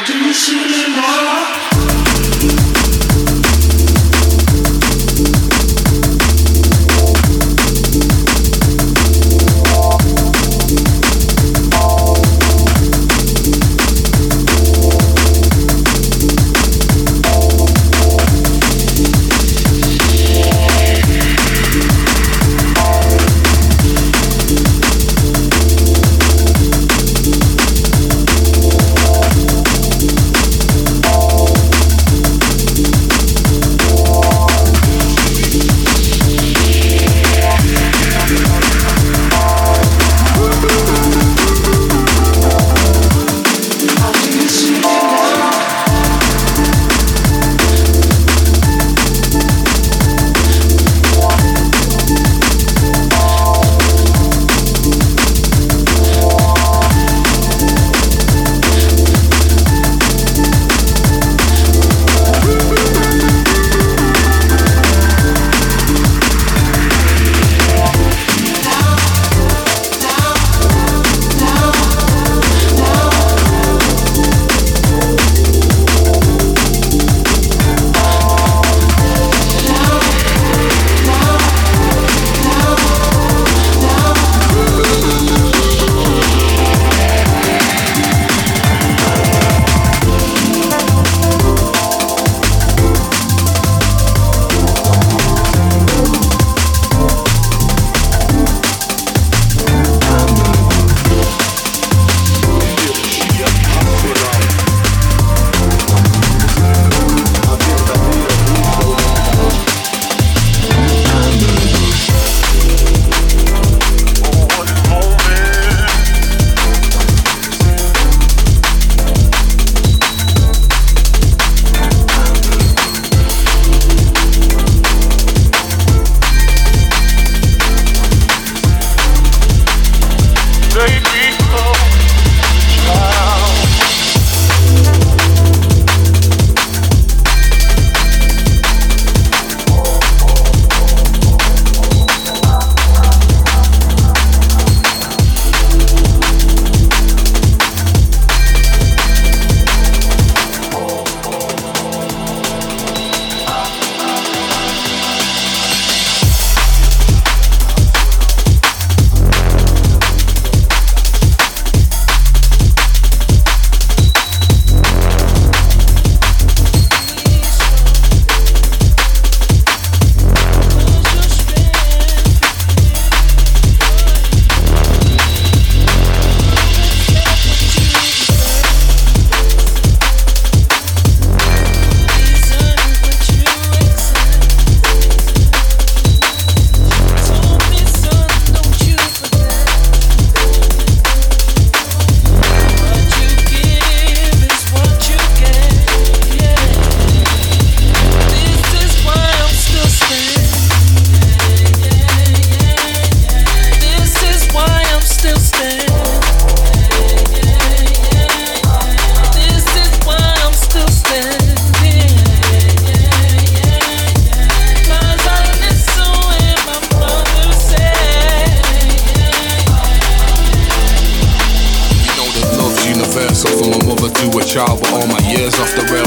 I me see you.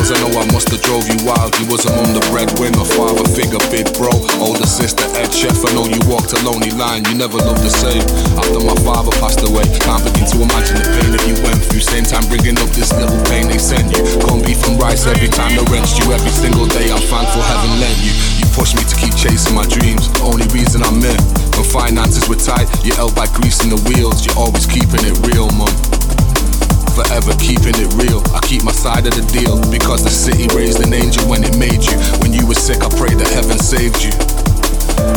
Rails, I know I must have drove you wild. You was among the breadwinner, father figure, big bro, older sister, head chef. I know you walked a lonely line, you never loved the same. After my father passed away, can't begin to imagine the pain that you went through. Same time bringing up this little pain they sent you. Corned beef and rice every time they wrenched you. Every single day I'm thankful heaven lent you. You pushed me to keep chasing my dreams. The only reason I'm in. When finances were tight, you held by greasing the wheels. You're always keeping it real, man forever keeping it real. I keep my side of the deal because the city raised an angel when it made you. When you were sick, I pray that heaven saved you.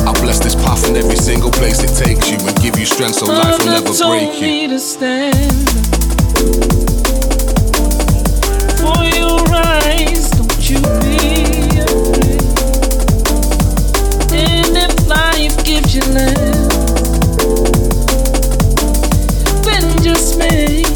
I bless this path in every single place it takes you and give you strength so life will never break you. to stand for your eyes, don't you be afraid. And if life gives you land, then just make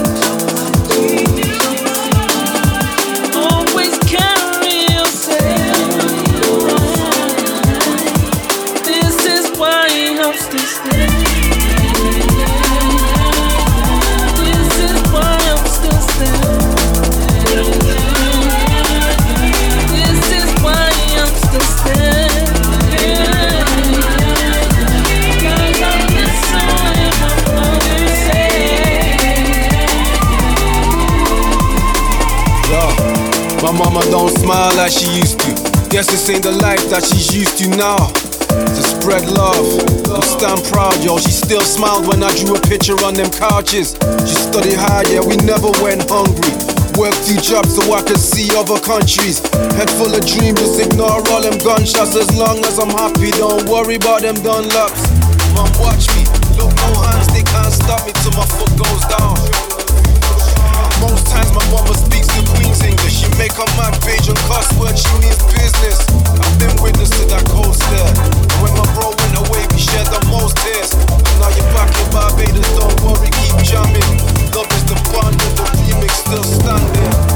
mama don't smile like she used to. Guess this ain't the life that she's used to now. To spread love, I'm stand proud, yo. She still smiled when I drew a picture on them couches. She studied hard, yeah, we never went hungry. Worked two jobs so I could see other countries. Head full of dreams, just ignore all them gunshots. As long as I'm happy, don't worry about them Dunlops. Mom, watch me. Look, no hands, they can't stop me till my foot goes down. Most times my mama speaks the Queen's English. She make a mad page on cuss words, she means business. I've been witness to that cold stare. When my bro went away, we shared the most tears. Now you're back in Barbados, don't worry, keep jamming. Love is the bond and the remix still standing.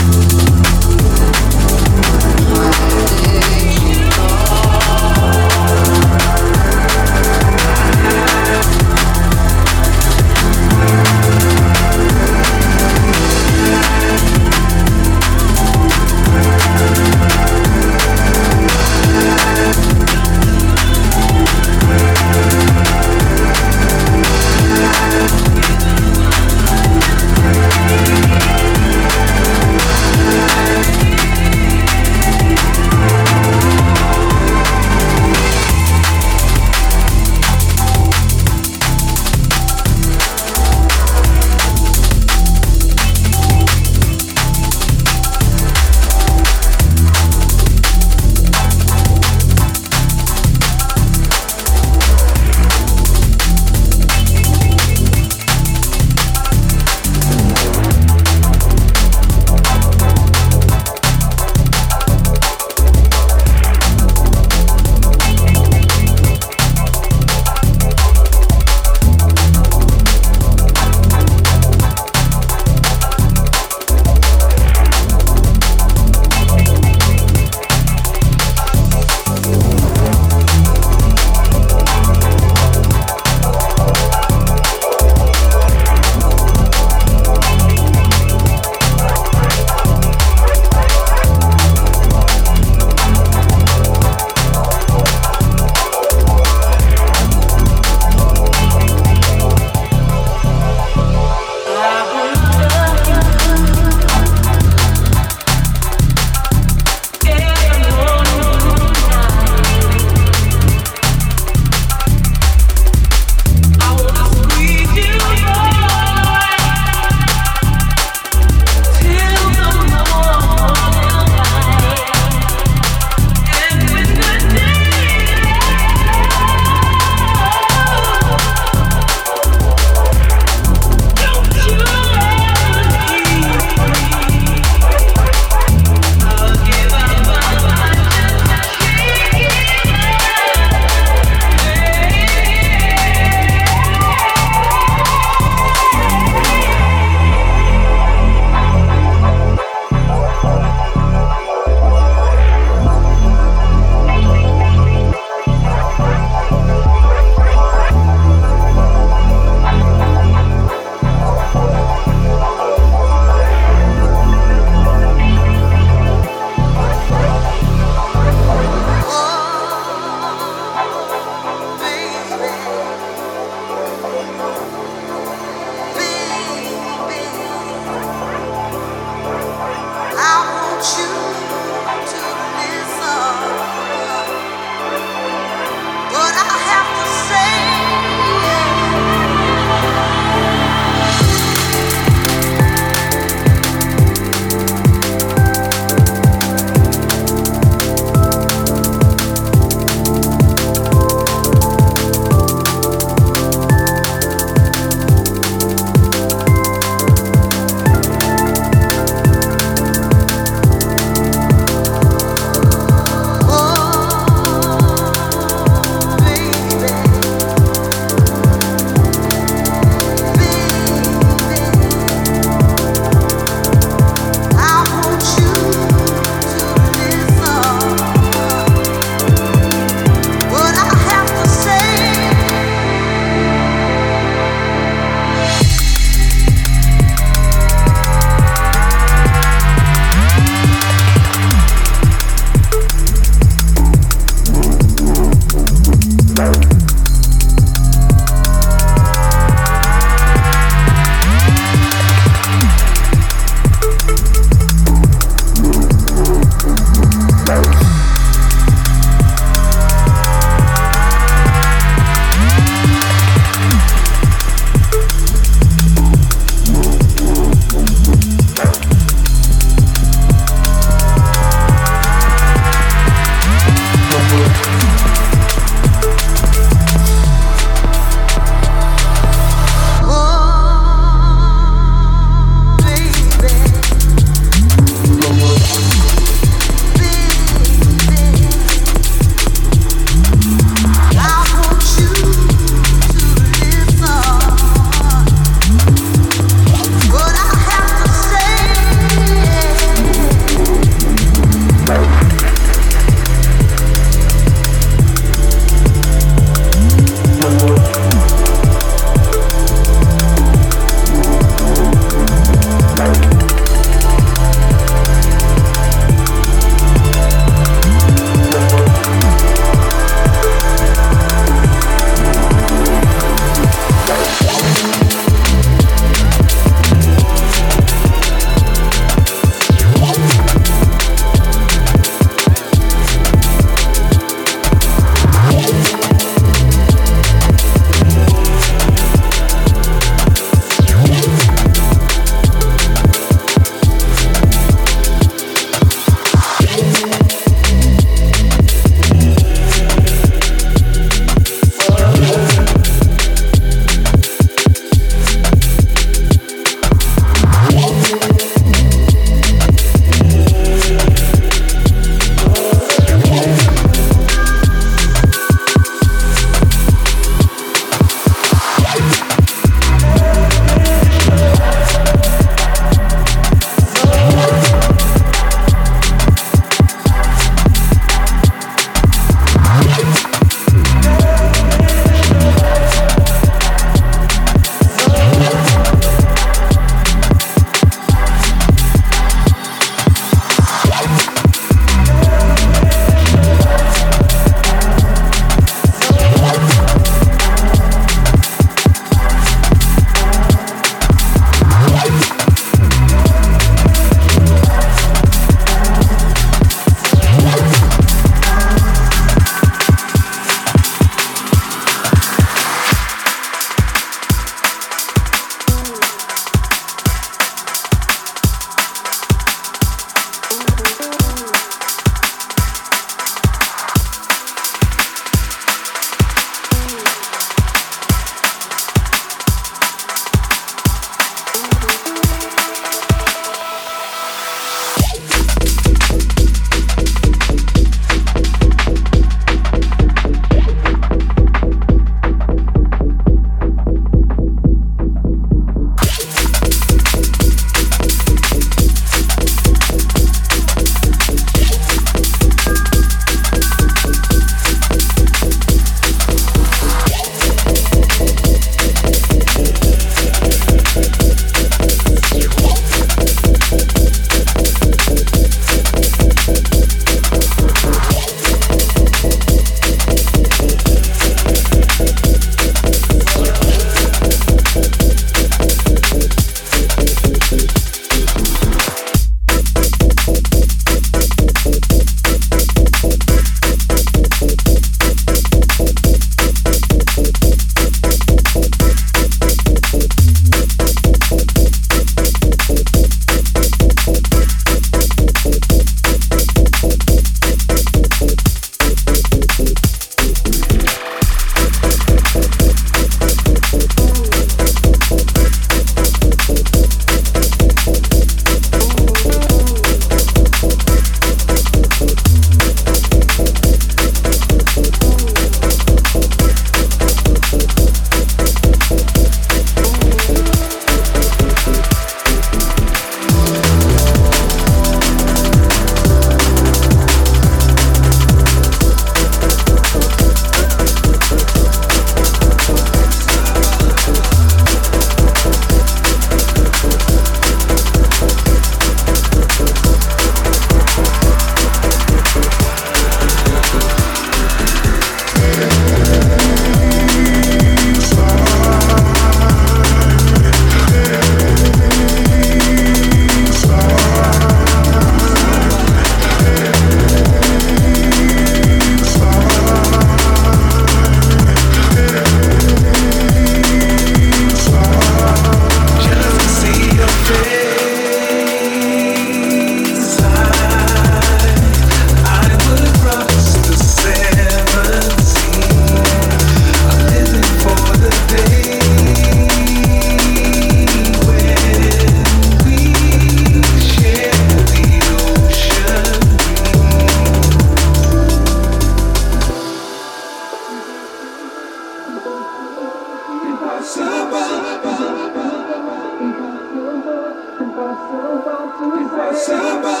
impossible,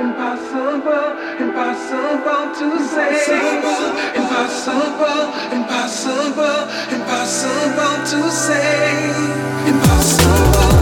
impossible, impossible to say. Impossible, impossible, impossible to say. Impossible.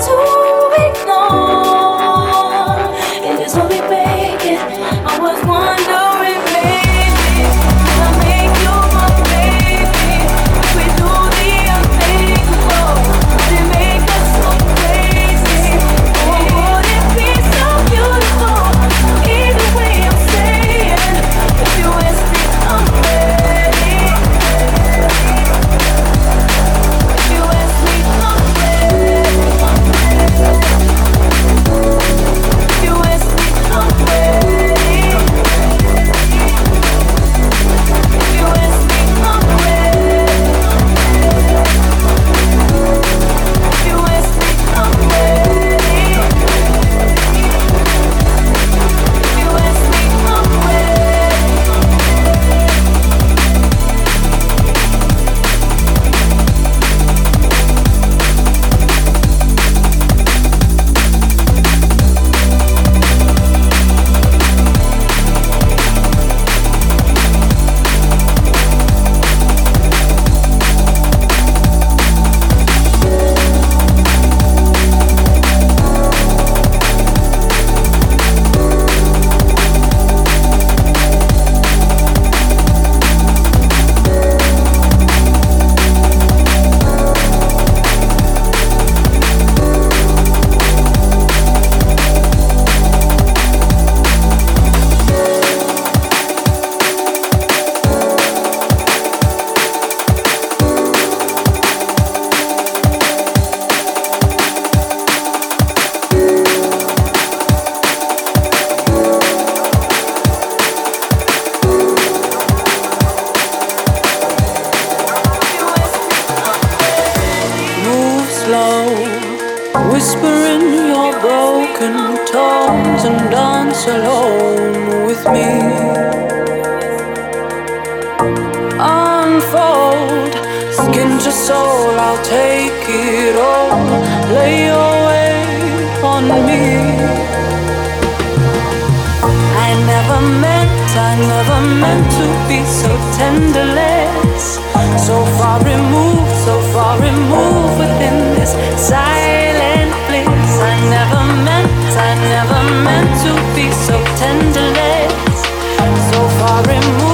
to alone with me. Unfold, skin to soul, I'll take it all. Lay your weight on me. I never meant, I never meant to be so tenderless. So far removed, so far removed within this silent bliss. I never meant, never meant to be so tenderless. So far removed,